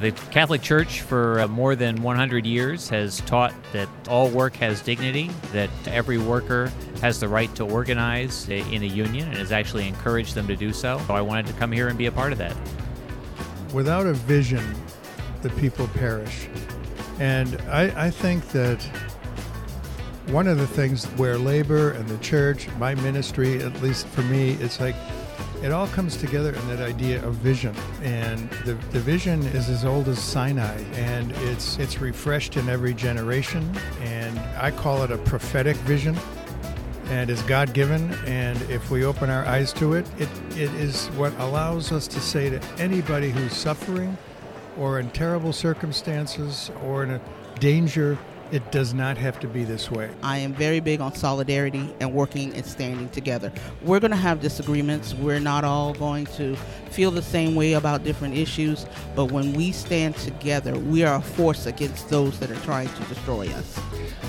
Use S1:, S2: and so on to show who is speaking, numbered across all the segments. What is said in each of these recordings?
S1: The Catholic Church, for uh, more than 100 years, has taught that all work has dignity, that every worker has the right to organize in a union, and has actually encouraged them to do so. So I wanted to come here and be a part of that.
S2: Without a vision, the people perish. And I, I think that one of the things where labor and the church, my ministry, at least for me, it's like it all comes together in that idea of vision. And the, the vision is as old as Sinai and it's it's refreshed in every generation. And I call it a prophetic vision. And it's God given, and if we open our eyes to it, it, it is what allows us to say to anybody who's suffering or in terrible circumstances or in a danger it does not have to be this way.
S3: I am very big on solidarity and working and standing together. We're going to have disagreements. We're not all going to feel the same way about different issues, but when we stand together, we are a force against those that are trying to destroy us.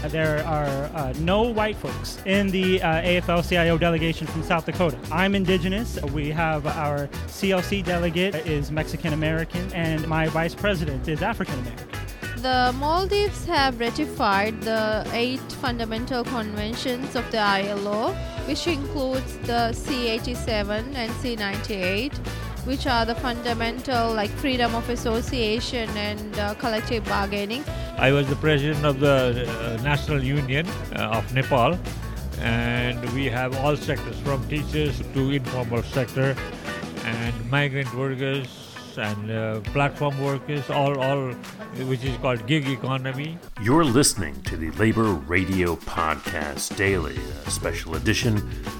S4: There are uh, no white folks in the uh, AFL CIO delegation from South Dakota. I'm indigenous. We have our CLC delegate is Mexican American, and my vice president is African American.
S5: The Maldives have ratified the eight fundamental conventions of the ILO, which includes the C87 and C98, which are the fundamental like freedom of association and uh, collective bargaining.
S6: I was the president of the uh, National Union uh, of Nepal, and we have all sectors from teachers to informal sector and migrant workers and uh, platform workers, all, all which is called gig economy.
S7: You're listening to the Labor Radio Podcast Daily, a special edition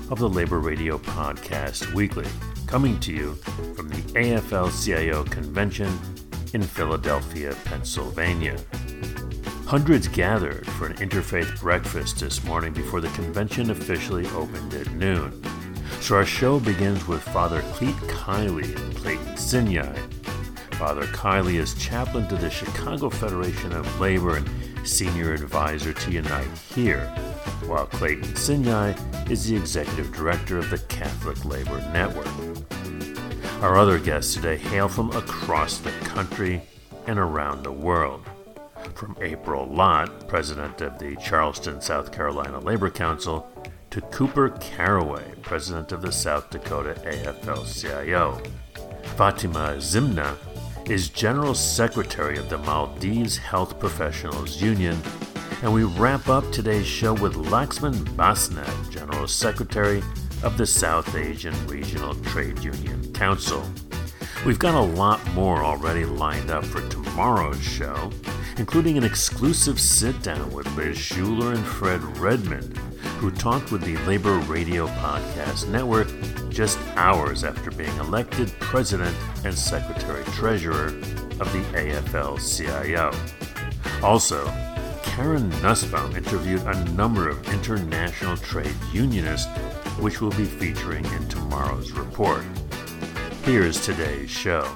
S7: of the Labor Radio Podcast Weekly, coming to you from the AFL CIO Convention in Philadelphia, Pennsylvania. Hundreds gathered for an interfaith breakfast this morning before the convention officially opened at noon. So our show begins with Father Clete Kiley and Clayton Sinyai. Father Kiley is chaplain to the Chicago Federation of Labor and senior advisor to Unite Here, while Clayton Sinyai is the executive director of the Catholic Labor Network. Our other guests today hail from across the country and around the world. From April Lott, president of the Charleston, South Carolina Labor Council, to Cooper Caraway, president of the South Dakota AFL CIO. Fatima Zimna is General Secretary of the Maldives Health Professionals Union, and we wrap up today's show with Laxman Basnet, General Secretary of the South Asian Regional Trade Union Council. We've got a lot more already lined up for tomorrow's show, including an exclusive sit down with Liz Shuler and Fred Redmond who talked with the Labor Radio Podcast Network just hours after being elected President and Secretary Treasurer of the AFL CIO. Also, Karen Nussbaum interviewed a number of international trade unionists, which we'll be featuring in tomorrow's report. Here's today's show.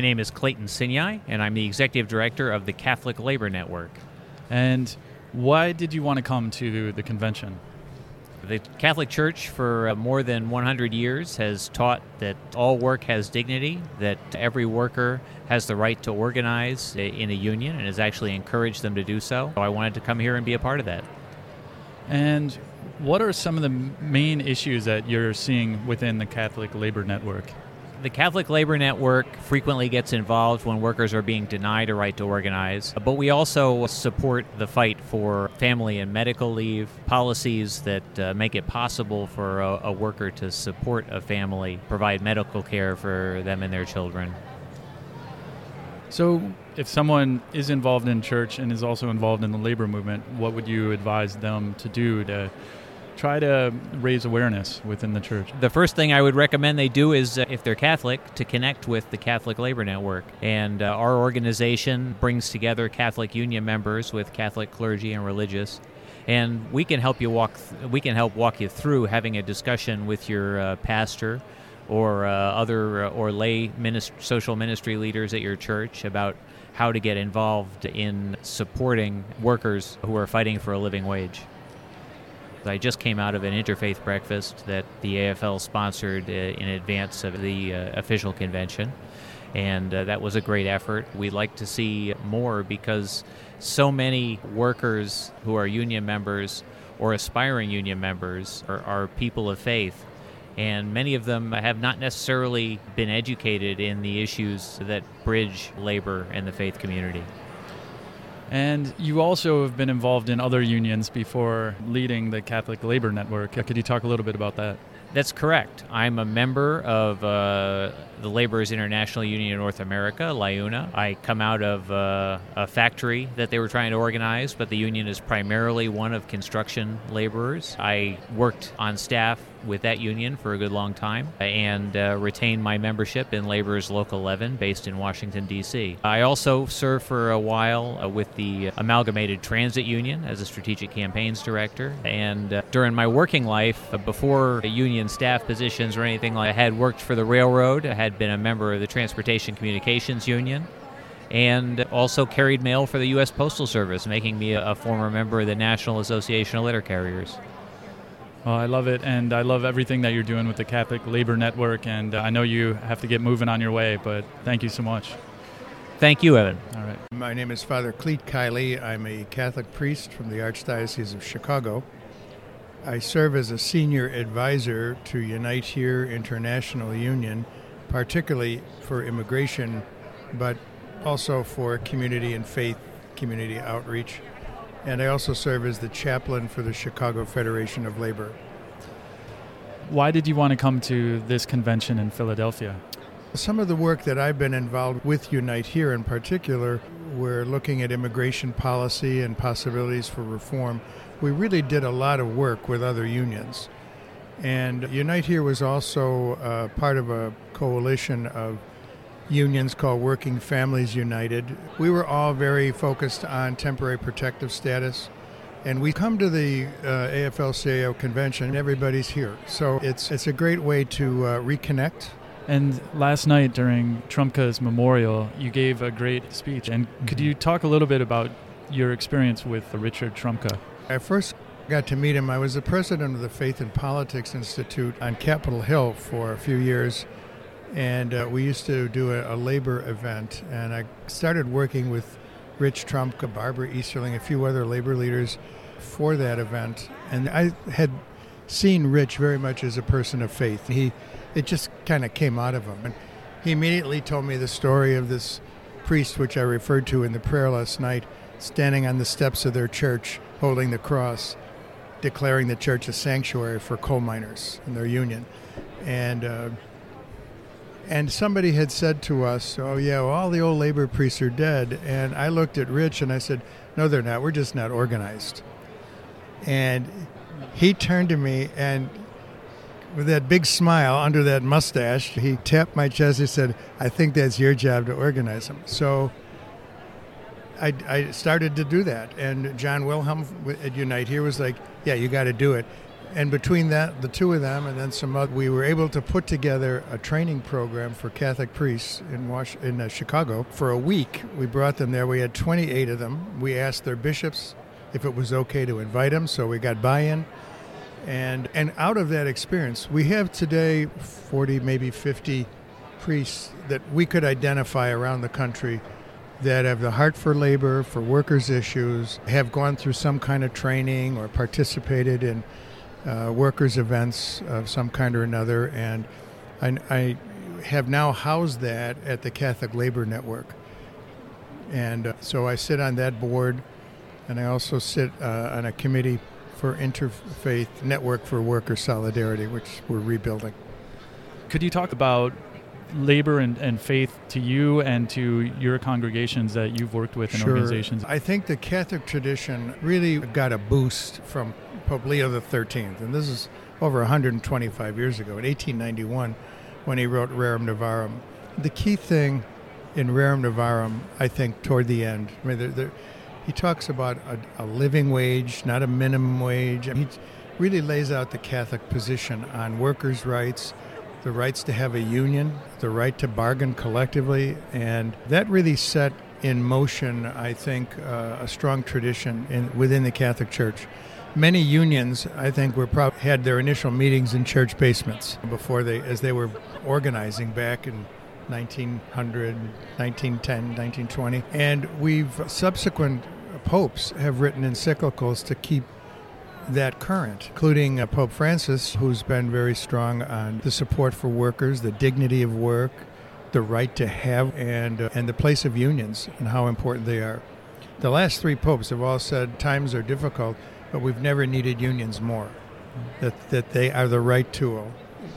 S1: My name is Clayton Sinyai, and I'm the Executive Director of the Catholic Labor Network.
S8: And why did you want to come to the convention?
S1: The Catholic Church, for uh, more than 100 years, has taught that all work has dignity, that every worker has the right to organize in a union, and has actually encouraged them to do so. So I wanted to come here and be a part of that.
S8: And what are some of the main issues that you're seeing within the Catholic Labor Network?
S1: The Catholic Labor Network frequently gets involved when workers are being denied a right to organize, but we also support the fight for family and medical leave, policies that uh, make it possible for a, a worker to support a family, provide medical care for them and their children.
S8: So, if someone is involved in church and is also involved in the labor movement, what would you advise them to do to try to raise awareness within the church?
S1: The first thing I would recommend they do is, uh, if they're Catholic, to connect with the Catholic Labor Network. And uh, our organization brings together Catholic Union members with Catholic clergy and religious. And we can help you walk. Th- we can help walk you through having a discussion with your uh, pastor or uh, other uh, or lay minist- social ministry leaders at your church about how to get involved in supporting workers who are fighting for a living wage. I just came out of an interfaith breakfast that the AFL sponsored uh, in advance of the uh, official convention, and uh, that was a great effort. We'd like to see more because so many workers who are union members or aspiring union members are, are people of faith and many of them have not necessarily been educated in the issues that bridge labor and the faith community.
S8: And you also have been involved in other unions before leading the Catholic Labor Network. Could you talk a little bit about that?
S1: That's correct. I'm a member of uh, the Laborers International Union of North America, LIUNA. I come out of uh, a factory that they were trying to organize, but the union is primarily one of construction laborers. I worked on staff with that union for a good long time and uh, retained my membership in Laborers Local 11 based in Washington, D.C. I also served for a while uh, with the Amalgamated Transit Union as a strategic campaigns director. And uh, during my working life, uh, before union staff positions or anything like that, I had worked for the railroad, I had been a member of the Transportation Communications Union and also carried mail for the U.S. Postal Service, making me a former member of the National Association of Letter Carriers.
S8: Well, I love it, and I love everything that you're doing with the Catholic Labor Network. And uh, I know you have to get moving on your way, but thank you so much.
S1: Thank you, Evan.
S8: All right.
S2: My name is Father Clete Kiley. I'm a Catholic priest from the Archdiocese of Chicago. I serve as a senior advisor to Unite Here International Union, particularly for immigration, but also for community and faith community outreach. And I also serve as the chaplain for the Chicago Federation of Labor.
S8: Why did you want to come to this convention in Philadelphia?
S2: Some of the work that I've been involved with Unite Here in particular, we're looking at immigration policy and possibilities for reform. We really did a lot of work with other unions. And Unite Here was also uh, part of a coalition of unions called Working Families United. We were all very focused on temporary protective status. And we come to the uh, AFL-CIO convention, everybody's here. So it's, it's a great way to uh, reconnect.
S8: And last night during Trumka's memorial, you gave a great speech. And could you talk a little bit about your experience with Richard Trumka?
S2: I first got to meet him. I was the president of the Faith and Politics Institute on Capitol Hill for a few years and uh, we used to do a, a, labor event. And I started working with Rich Trumka, Barbara Easterling, a few other labor leaders for that event. And I had seen Rich very much as a person of faith. He, it just kind of came out of him. And he immediately told me the story of this priest, which I referred to in the prayer last night, standing on the steps of their church holding the cross, declaring the church a sanctuary for coal miners and their union. And uh, and somebody had said to us, "Oh yeah, well, all the old labor priests are dead." And I looked at Rich and I said, "No, they're not. We're just not organized." And he turned to me and with that big smile under that mustache, he tapped my chest and said, I think that's your job to organize them. So I, I started to do that. And John Wilhelm at Unite here was like, yeah, you got to do it. And between that, the two of them, and then some other, we were able to put together a training program for Catholic priests in Was- in uh, Chicago for a week. We brought them there. We had 28 of them. We asked their bishops if it was okay to invite them, so we got buy-in. And and out of that experience, we have today 40, maybe 50 priests that we could identify around the country that have the heart for labor, for workers' issues, have gone through some kind of training or participated in uh, workers' events of some kind or another. And I, I, have now housed that at the Catholic Labor Network. And uh, so I sit on that board, and I also sit uh, on a committee for Interfaith Network for Worker Solidarity, which we're rebuilding.
S8: Could you talk about labor and, and faith to you and to your congregations that you've worked with in
S2: sure.
S8: organizations?
S2: I think the Catholic tradition really got a boost from Pope Leo XIII, and this is over 125 years ago, in 1891, when he wrote Rerum Novarum. The key thing in Rerum Novarum, I think, toward the end, I mean, there, there, he talks about a, a, living wage, not a minimum wage. He really lays out the Catholic position on workers' rights, the rights to have a union, the right to bargain collectively, and that really set in motion, I think, uh, a strong tradition in, within the Catholic Church. Many unions, I think, were prob- had their initial meetings in church basements before they, as they were organizing back in 1900, 1910, 1920, and we've subsequent popes have written encyclicals to keep that current, including uh, Pope Francis, who's been very strong on the support for workers, the dignity of work, the right to have, and uh, and the place of unions and how important they are. The last three popes have all said times are difficult, but we've never needed unions more. That that they are the right tool.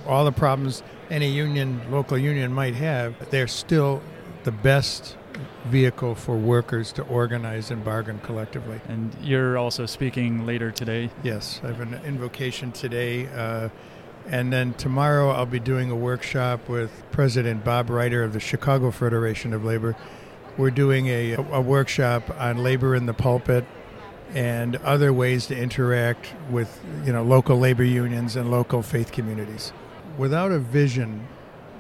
S2: All the problems any union, local union might have, they're still the best vehicle for workers to organize and bargain collectively.
S8: And you're also speaking later today.
S2: Yes, I have an invocation today. Uh, and then tomorrow I'll be doing a workshop with President Bob Reiter of the Chicago Federation of Labor. We're doing a, a workshop on labor in the pulpit and other ways to interact with you know local labor unions and local faith communities. Without a vision,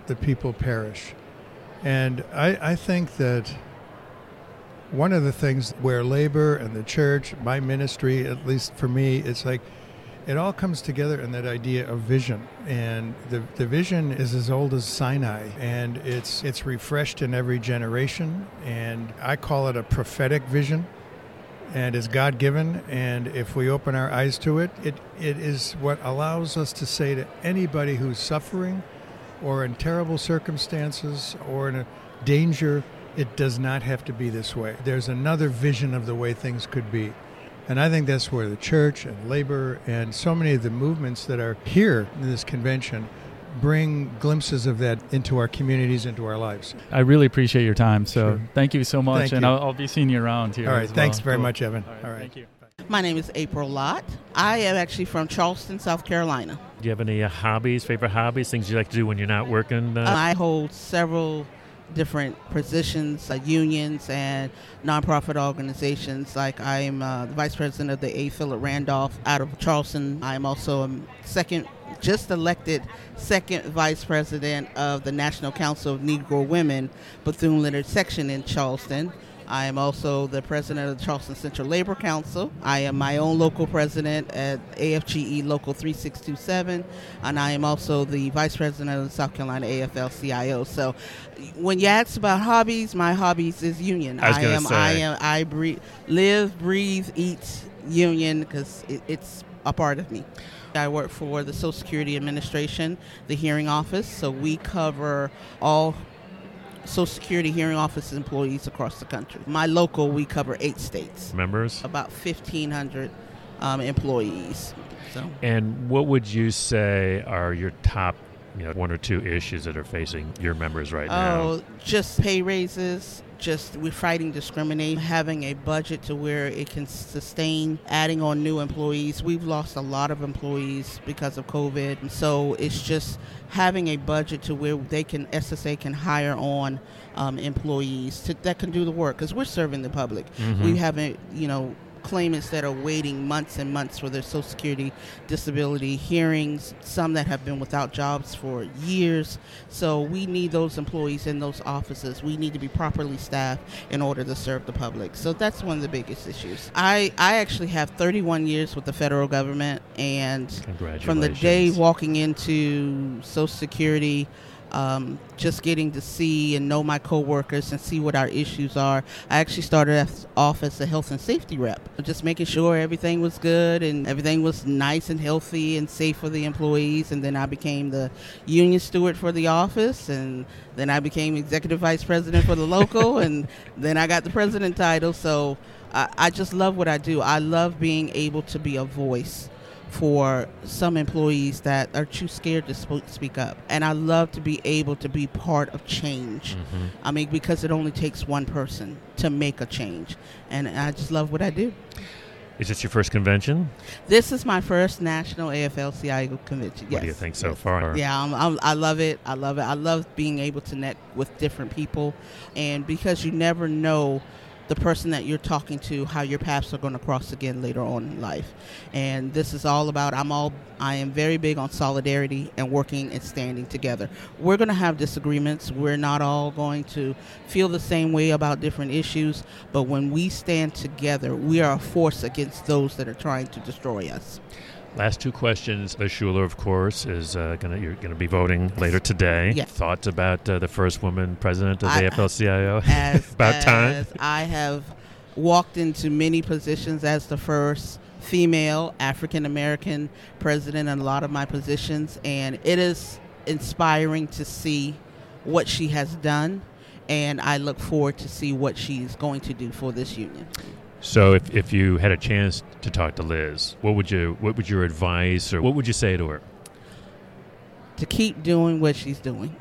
S2: the people perish. And I, I think that one of the things where labor and the church, my ministry, at least for me, it's like it all comes together in that idea of vision. And the, the vision is as old as Sinai and it's it's refreshed in every generation. And I call it a prophetic vision and is God given. And if we open our eyes to it, it, it is what allows us to say to anybody who's suffering or in terrible circumstances or in a danger, it does not have to be this way. There's another vision of the way things could be. And I think that's where the church and labor and so many of the movements that are here in this convention bring glimpses of that into our communities, into our lives.
S8: I really appreciate your time. So
S2: Sure.
S8: thank you so much.
S2: Thank
S8: and. I'll, I'll be seeing you around here.
S2: All right, thanks
S8: well.
S2: very
S8: Cool.
S2: much, Evan.
S8: All right,
S2: All right.
S8: Thank you.
S3: My name is April Lott. I am actually from Charleston, South Carolina.
S7: Do you have any uh, hobbies, favorite hobbies, things you like to do when you're not working? Uh,
S3: I hold several different positions, uh, unions and nonprofit organizations. Like I'm uh, the vice president of the A. Philip Randolph out of Charleston. I'm also a second, just elected second vice president of the National Council of Negro Women, Bethune Leonard section in Charleston. I am also the president of the Charleston Central Labor Council. I am my own local president at AFGE Local 3627, and I am also the vice president of the South Carolina AFL-CIO. So, when you ask about hobbies, my hobbies is union.
S7: I gonna
S3: am,
S7: say.
S3: I am, I breathe, live, breathe, eat union because it, it's a part of me. I work for the Social Security Administration, the hearing office, so we cover all Social Security hearing office employees across the country. My local, we cover eight states,
S7: members?
S3: about 1,500 um, employees. So
S7: And what would you say are your top, you know, one or two issues that are facing your members right now?
S3: Oh, just pay raises. Just we're fighting discrimination, having a budget to where it can sustain adding on new employees. We've lost a lot of employees because of COVID, and so it's just having a budget to where they can SSA can hire on um, employees to, that can do the work because we're serving the public. We haven't, you know, claimants that are waiting months and months for their Social Security disability hearings, some that have been without jobs for years. So we need those employees in those offices. We need to be properly staffed in order to serve the public. So that's one of the biggest issues. I, I actually have 31 years with the federal government, and from the day walking into Social Security, um, just getting to see and know my coworkers and see what our issues are. I actually started off as a health and safety rep, just making sure everything was good and everything was nice and healthy and safe for the employees. And then I became the union steward for the office, and then I became executive vice president for the local, and then I got the president title. So I, I just love what I do. I love being able to be a voice for some employees that are too scared to sp- speak up. And I love to be able to be part of change.
S7: Mm-hmm.
S3: I mean, because it only takes one person to make a change. And I just love what I do.
S7: Is this your first convention?
S3: This is my first national AFL-CIO convention. Yes.
S7: What do you think so
S3: yes.
S7: far?
S3: Yeah, I'm, I'm, I love it. I love it. I love being able to connect with different people, and because you never know the person that you're talking to how your paths are going to cross again later on in life. And this is all about i'm all i am very big on solidarity and working and standing together. We're going to have disagreements. We're not all going to feel the same way about different issues but when we stand together we are a force against those that are trying to destroy us
S7: Last two questions. Liz Shuler, of course, is uh, gonna you're gonna be voting later today.
S3: Yes.
S7: Thoughts about uh, the first woman president of
S3: I-
S7: the AFL-CIO?
S3: as
S7: about
S3: as
S7: time.
S3: I have walked into many positions as the first female African American president in a lot of my positions, and it is inspiring to see what she has done, and I look forward to see what she's going to do for this union.
S7: So, if, if you had a chance to talk to Liz, what would you what would your advice or what would you say to her?
S3: to keep doing what she's doing.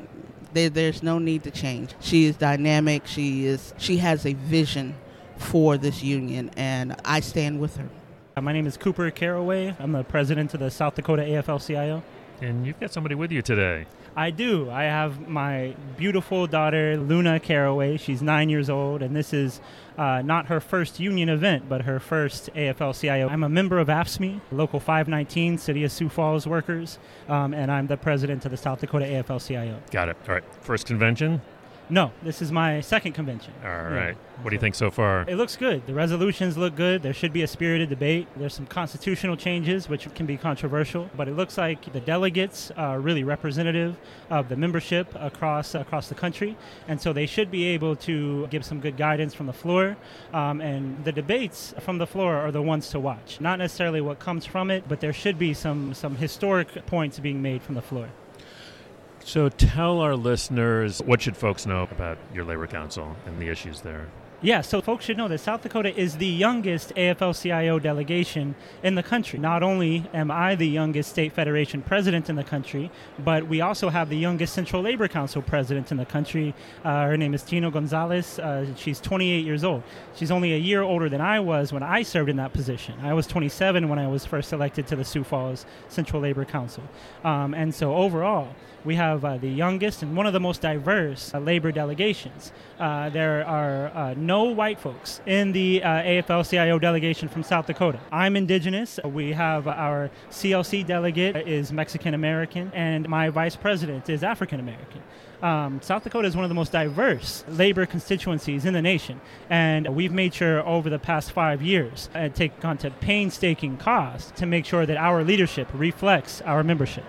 S3: There, there's no need to change. She is dynamic. She is. She has a vision for this union, and I stand with her.
S4: Uh, My name is Cooper Caraway. I'm the president of the South Dakota AFL-CIO.
S7: And you've got somebody with you today.
S4: I do. I have my beautiful daughter, Luna Caraway. She's nine years old, and this is uh, not her first union event, but her first AFL CIO. I'm a member of AFSCME, Local 519, City of Sioux Falls Workers, um, and I'm the president of the South Dakota AFL CIO.
S7: Got it. All right. First convention.
S4: No, this is my second convention.
S7: All
S4: Yeah.
S7: right. What do you think so far?
S4: It looks good. The resolutions look good. There should be a spirited debate. There's some constitutional changes, which can be controversial, but it looks like the delegates are really representative of the membership across across the country, and so they should be able to give some good guidance from the floor. Um, and the debates from the floor are the ones to watch, not necessarily what comes from it, but there should be some some historic points being made from the floor.
S7: So, tell our listeners what should folks know about your labor council and the issues there.
S4: Yeah, so folks should know that South Dakota is the youngest AFL CIO delegation in the country. Not only am I the youngest state federation president in the country, but we also have the youngest Central Labor Council president in the country. Uh, her name is Tino Gonzalez. Uh, she's 28 years old. She's only a year older than I was when I served in that position. I was 27 when I was first elected to the Sioux Falls Central Labor Council. Um, and so overall, we have uh, the youngest and one of the most diverse uh, labor delegations. Uh, there are uh, no white folks in the uh, AFL CIO delegation from South Dakota. I'm indigenous. We have our CLC delegate is Mexican American, and my vice president is African American. Um, South Dakota is one of the most diverse labor constituencies in the nation, and we've made sure over the past five years uh, take gone to painstaking cost to make sure that our leadership reflects our membership.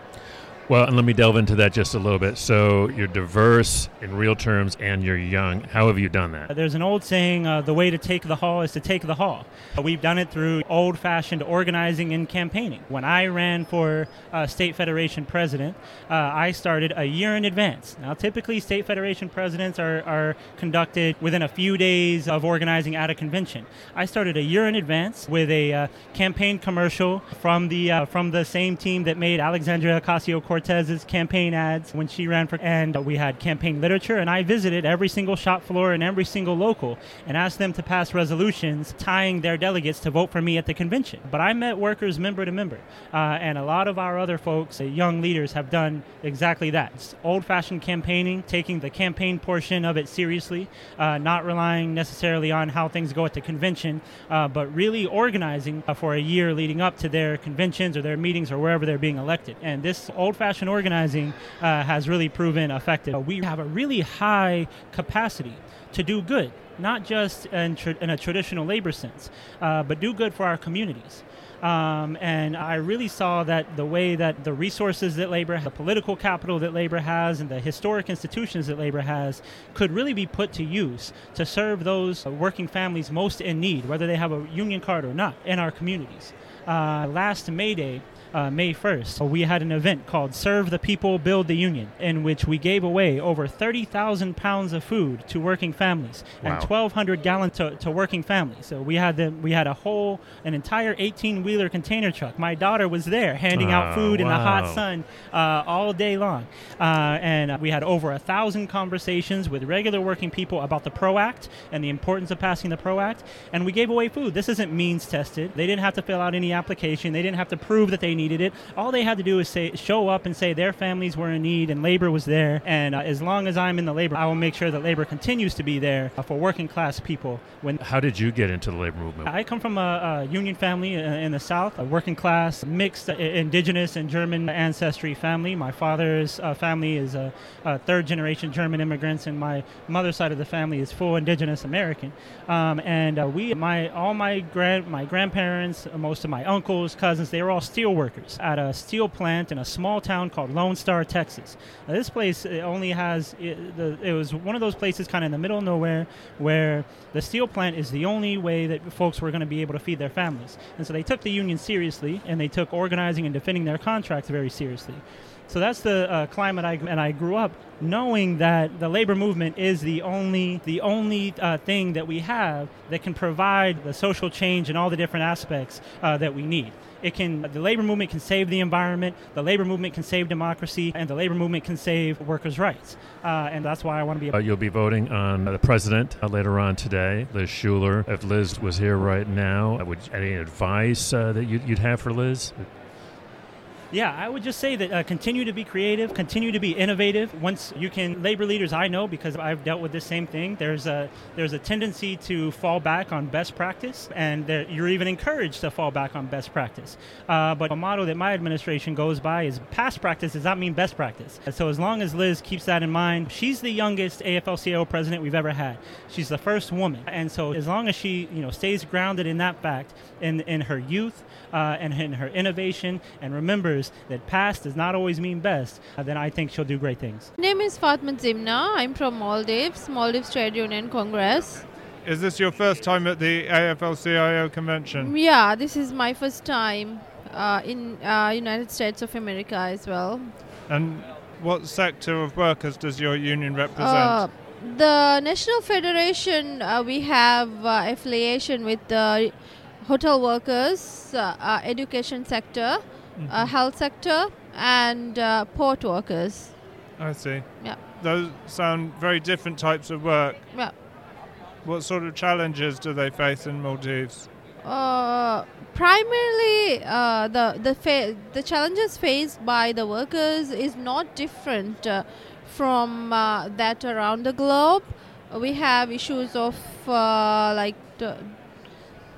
S7: Well, and let me delve into that just a little bit. So, you're diverse in real terms and you're young. How have you done that?
S4: There's an old saying, uh, the way to take the hall is to take the hall. Uh, We've done it through old fashioned organizing and campaigning. When I ran for uh, state federation president, uh, I started a year in advance. Now, typically, state federation presidents are, are conducted within a few days of organizing at a convention. I started a year in advance with a uh, campaign commercial from the, uh, from the same team that made Alexandria Ocasio Cortez's campaign ads when she ran for, and we had campaign literature. And I visited every single shop floor and every single local and asked them to pass resolutions tying their delegates to vote for me at the convention. But I met workers member to member, uh, and a lot of our other folks, uh, young leaders, have done exactly that. It's old-fashioned campaigning, taking the campaign portion of it seriously, uh, not relying necessarily on how things go at the convention, uh, but really organizing for a year leading up to their conventions or their meetings or wherever they're being elected. And this old-fashioned organizing uh, has really proven effective. We have a really high capacity to do good, not just in, tra- in a traditional labor sense, uh, but do good for our communities. Um, and I really saw that the way that the resources that labor, the political capital that labor has, and the historic institutions that labor has could really be put to use to serve those working families most in need, whether they have a union card or not, in our communities. Uh, last May Day, uh, May 1st, we had an event called Serve the People, Build the Union, in which we gave away over 30,000 pounds of food to working families
S7: Wow.
S4: and 1,200 gallons to, to working families. So we had the, we had a whole, an entire 18 wheeler container truck. My daughter was there handing
S7: Oh,
S4: out food in the hot sun uh, all day long. Uh, and we had over a thousand conversations with regular working people about the PRO Act and the importance of passing the PRO Act. And we gave away food. This isn't means tested. They didn't have to fill out any application. They didn't have to prove that they needed it. All they had to do is say, show up and say their families were in need and labor was there. And uh, as long as I'm in the labor, I will make sure that labor continues to be there uh, for working. class people. When
S7: How did you get into the labor movement?
S4: I come from a, a union family in in the South, a working class, mixed uh, indigenous and German ancestry family. My father's uh, family is a, a third generation German immigrants, and my mother's side of the family is full indigenous American. Um, and uh, we, my all my grand my grandparents, uh, most of my uncles, cousins, they were all steel workers at a steel plant in a small town called Lone Star, Texas. Now, this place only has it, the, it was one of those places kind of in the middle of nowhere where the steel plant is the only way that folks were going to be able to feed their families. And so they took the union seriously and they took organizing and defending their contracts very seriously. So that's the uh, climate I and I grew up knowing that the labor movement is the only the only uh, thing that we have that can provide the social change and all the different aspects uh, that we need. It can the labor movement can save the environment, the labor movement can save democracy, and the labor movement can save workers' rights. Uh, and that's why I want to be.
S7: Uh, you'll be voting on the president uh, later on today, Liz Shuler. If Liz was here right now, would any advice uh, that you'd, you'd have for Liz?
S4: Yeah, I would just say that uh, continue to be creative, continue to be innovative. Once you can, labor leaders I know because I've dealt with this same thing. There's a there's a tendency to fall back on best practice, and there, you're even encouraged to fall back on best practice. Uh, but a motto that my administration goes by is past practice does not mean best practice. So as long as Liz keeps that in mind, she's the youngest AFL-CIO president we've ever had. She's the first woman, and so as long as she you know stays grounded in that fact, in in her youth uh, and in her innovation, and remembers that past does not always mean best, uh, then I think she'll do great things.
S5: My name is Fatma Zimna. I'm from Maldives, Maldives Trade Union Congress.
S9: Is this your first time at the AFL-CIO convention?
S5: Yeah, this is my first time uh, in uh, United States of America as well.
S9: And what sector of workers does your union represent?
S5: Uh, the National Federation, uh, we have uh, affiliation with the hotel workers, uh, uh, education sector, uh, health sector, and uh, port workers.
S9: I see.
S5: Yeah.
S9: Those sound very different types of work.
S5: Yeah.
S9: What sort of challenges do they face in Maldives?
S5: Uh, primarily, uh, the the fa- the challenges faced by the workers is not different uh, from uh, that around the globe. We have issues of uh, like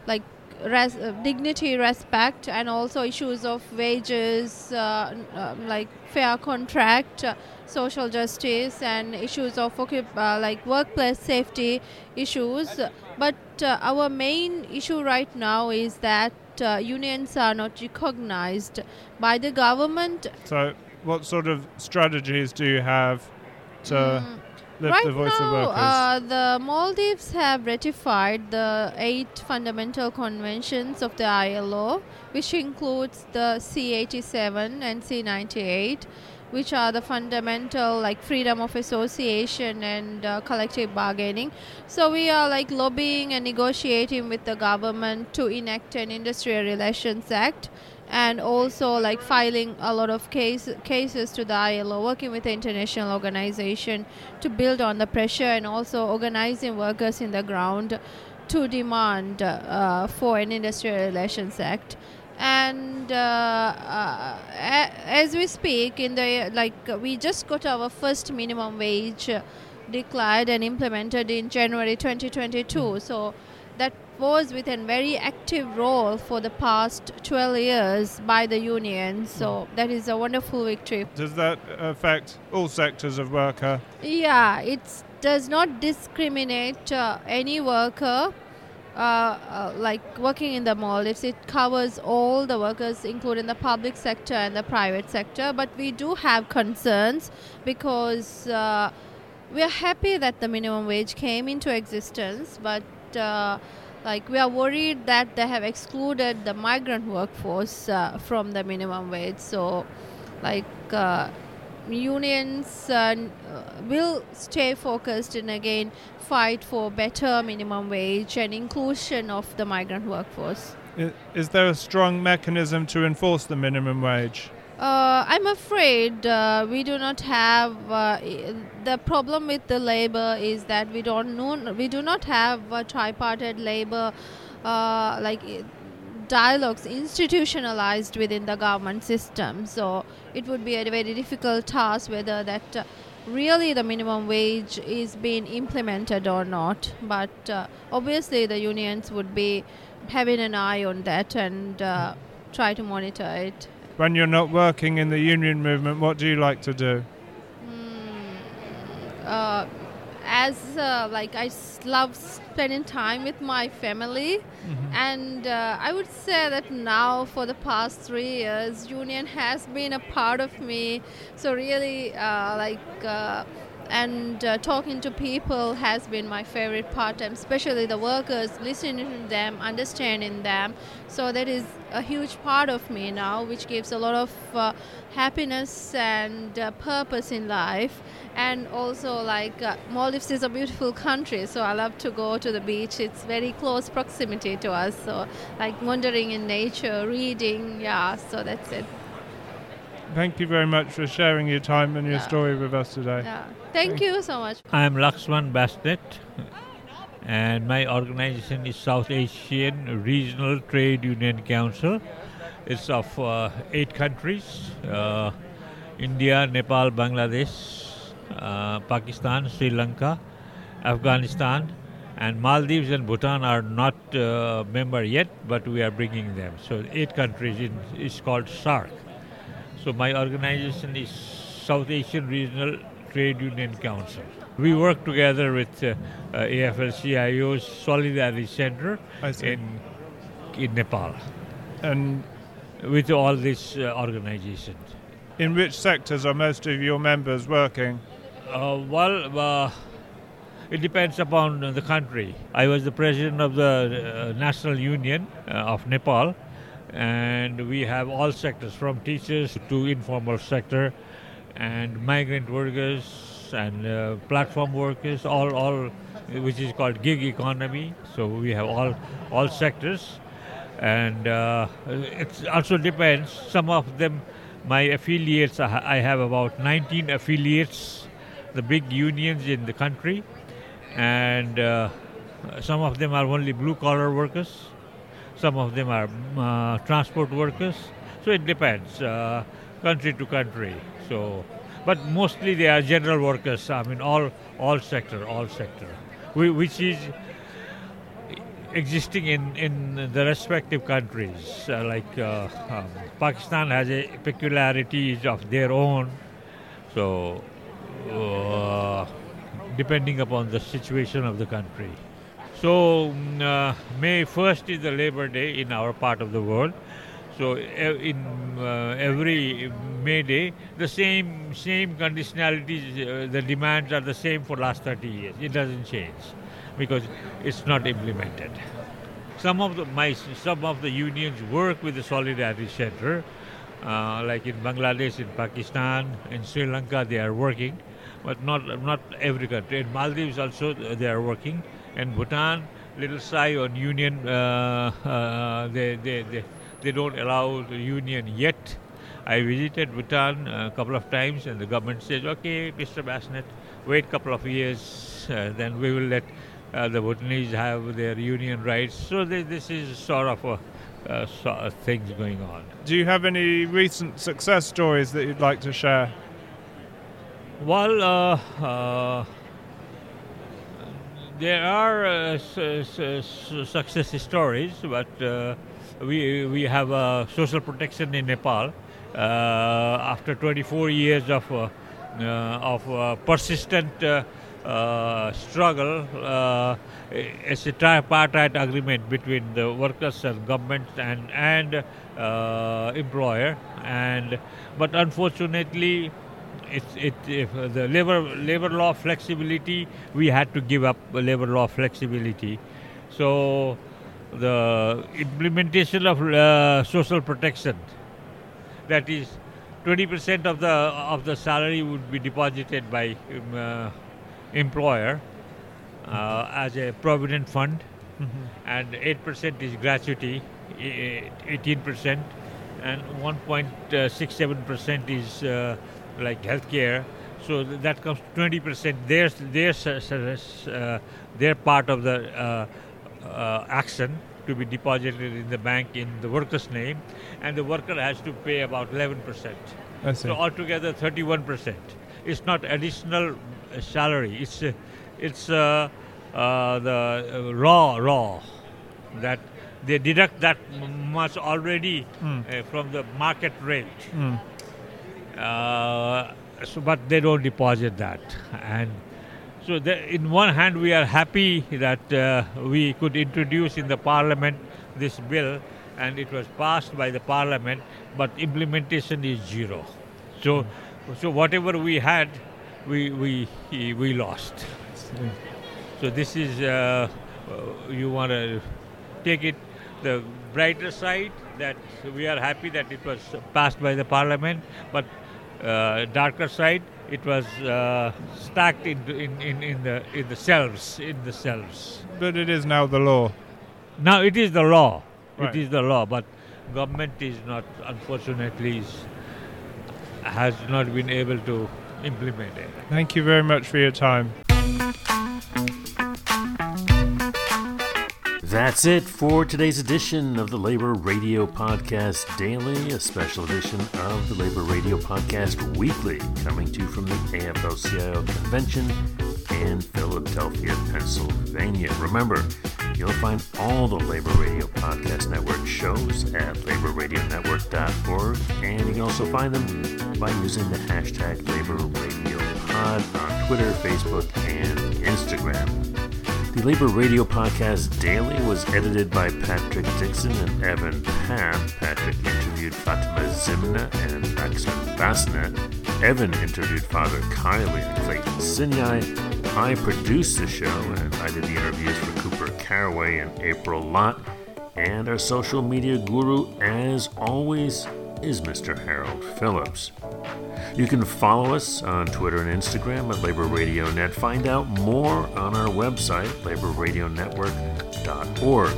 S5: like res- uh, dignity, respect, and also issues of wages, uh, um, like fair contract, uh, social justice, and issues of occup- uh, like workplace safety issues. But uh, our main issue right now is that uh, unions are not recognized by the government.
S9: So, what sort of strategies do you have to
S5: Mm,
S9: lift
S5: right
S9: the voice
S5: now,
S9: of workers?
S5: Uh, the Maldives have ratified the eight fundamental conventions of the ILO, which includes the C87 and C98, which are the fundamental like freedom of association and uh, collective bargaining. So we are like lobbying and negotiating with the government to enact an industrial relations act and also like filing a lot of case, cases to the ILO, working with the international organization to build on the pressure and also organizing workers in the ground to demand uh, for an industrial relations act. And uh, uh, as we speak, in the like we just got our first minimum wage declared and implemented in January 2022. So was with a very active role for the past 12 years by the union. So that is a wonderful victory.
S9: Does that affect all sectors of worker?
S5: Yeah, it does not discriminate uh, any worker. Uh, uh, like working in the Maldives, it covers all the workers, including the public sector and the private sector. But we do have concerns because uh, we are happy that the minimum wage came into existence, but uh, like we are worried that they have excluded the migrant workforce uh, from the minimum wage. So, like uh, unions uh, uh, will stay focused and again fight for better minimum wage and inclusion of the migrant workforce.
S9: Is there a strong mechanism to enforce the minimum wage?
S5: Uh, I'm afraid uh, we do not have uh, the problem with the labor is that we don't know we do not have a tripartite labor uh, like dialogues institutionalized within the government system. So it would be a very difficult task whether that uh, really the minimum wage is being implemented or not. But uh, obviously, the unions would be having an eye on that and try to monitor it.
S9: When you're not working in the union movement, what do you like to do?
S5: Uh, as uh, like I s- love spending time with my family, and uh, I would say that now for the past three years, union has been a part of me. So really, uh, like. And uh, talking to people has been my favorite part time especially the workers listening to them understanding them. So that is a huge part of me now which gives a lot of uh, happiness and uh, purpose in life. And also like uh, maldives is a beautiful country so i love to go to the beach. It's very close proximity to us so like wandering in nature reading yeah so that's it
S9: Thank you very much for sharing your time and your
S5: Yeah.
S9: story with us today.
S5: yeah thank you so much
S6: I'm Laxman Basnet, and my organization is South Asian Regional Trade Union Council. It's of uh, eight countries uh, India, Nepal, Bangladesh, uh, Pakistan, Sri Lanka, Afghanistan, and Maldives and Bhutan are not uh, member yet, but we are bringing them. So eight countries in, is called SARC. So my organization is South Asian Regional Trade Union Council. We work together with uh, uh, AFL-CIO's Solidarity Center in in Nepal
S9: And
S6: with all these uh, organizations.
S9: in which sectors are most of your members working?
S6: Uh, well, uh, it depends upon the country. I was the president of the uh, National Union uh, of Nepal, and we have all sectors from teachers to informal sector, and migrant workers and uh, platform workers, all, all, which is called gig economy. So we have all, all sectors, and uh, it also depends. Some of them, my affiliates, I have about 19 affiliates, the big unions in the country, and uh, some of them are only blue collar workers, some of them are uh, transport workers. So it depends, uh, country to country. So, but mostly they are general workers. I mean, all all sector, all sector, Whi- which is existing in, in the respective countries. Uh, like uh, um, Pakistan has a peculiarities of their own, so uh, depending upon the situation of the country. So mm, uh, May 1st is the Labor Day in our part of the world. So in uh, every May Day, the same same conditionalities, uh, the demands are the same for last 30 years. It doesn't change because it's not implemented. Some of the my some of the unions work with the Solidarity Center, uh, like in Bangladesh, in Pakistan, in Sri Lanka, they are working, but not not every country. In Maldives also they are working, and Bhutan, little shy on union. Uh, uh, they, they they they don't allow the union yet. I visited Bhutan a couple of times, and the government says, "Okay, Mr. Basnet, wait a couple of years, uh, then we will let uh, the Bhutanese have their union rights." So they, this is sort of a, uh, so, things going on.
S9: Do you have any recent success stories that you'd like to share?
S6: Well, uh, uh, there are uh, su- su- su- success stories, but uh, we we have uh, social protection in Nepal uh, after 24 years of uh, uh, of persistent struggle. It's a tripartite agreement between the workers and government and and employer, and but unfortunately it's it if uh, the labor labor law flexibility we had to give up labor law flexibility. So the implementation of uh, social protection that is 20% of the of the salary would be deposited by um, uh, employer uh, as a provident fund. And 8% is gratuity e- 18% and 1.67% is uh, like healthcare so that comes to 20% their their uh, their part of the uh, uh, action to be deposited in the bank in the worker's name and the worker has to pay about 11% so altogether 31%. it's not additional salary. It's uh, it's uh, uh, the raw raw that they deduct that much already
S9: Mm.
S6: uh, from the market rate.
S9: Mm.
S6: Uh, so, but they don't deposit that, and so the, in one hand we are happy that uh, we could introduce in the parliament this bill, and it was passed by the parliament, but implementation is zero. So, so whatever we had, we we we lost. So this is uh, uh, you want to take it the brighter side that we are happy that it was passed by the parliament, but darker side it was uh, stacked in, in, in, in the in the shelves in the shelves.
S9: But it is now the law.
S6: Now it is the law.
S9: Right.
S6: It is the law, but government is not unfortunately is, has not been able to implement it.
S9: Thank you very much for your time.
S7: That's it for today's edition of the Labor Radio Podcast Daily, a special edition of the Labor Radio Podcast Weekly, coming to you from the AFL CIO Convention in Philadelphia, Pennsylvania. Remember, you'll find all the Labor Radio Podcast Network shows at laborradionetwork.org, and you can also find them by using the hashtag Labor Radio Pod on Twitter, Facebook, and Instagram. The Labor Radio Podcast Daily was edited by Patrick Dixon and Evan Pam. Patrick interviewed Fatima Zimna and Maxim Basnet. Evan interviewed Father Kiley and Clayton Sinyai. I produced the show and I did the interviews for Cooper Caraway and April Lott. And our social media guru, as always, is Mr. Harold Phillips. You can follow us on Twitter and Instagram at Labor Radio Net. Find out more on our website, laborradionetwork.org.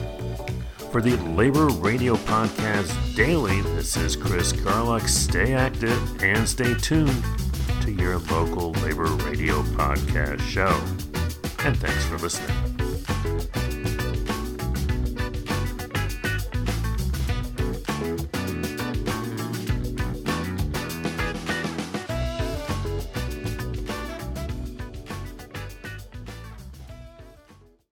S7: For the Labor Radio Podcast Daily, this is Chris Garlock. Stay active and stay tuned to your local Labor Radio Podcast show. And thanks for listening.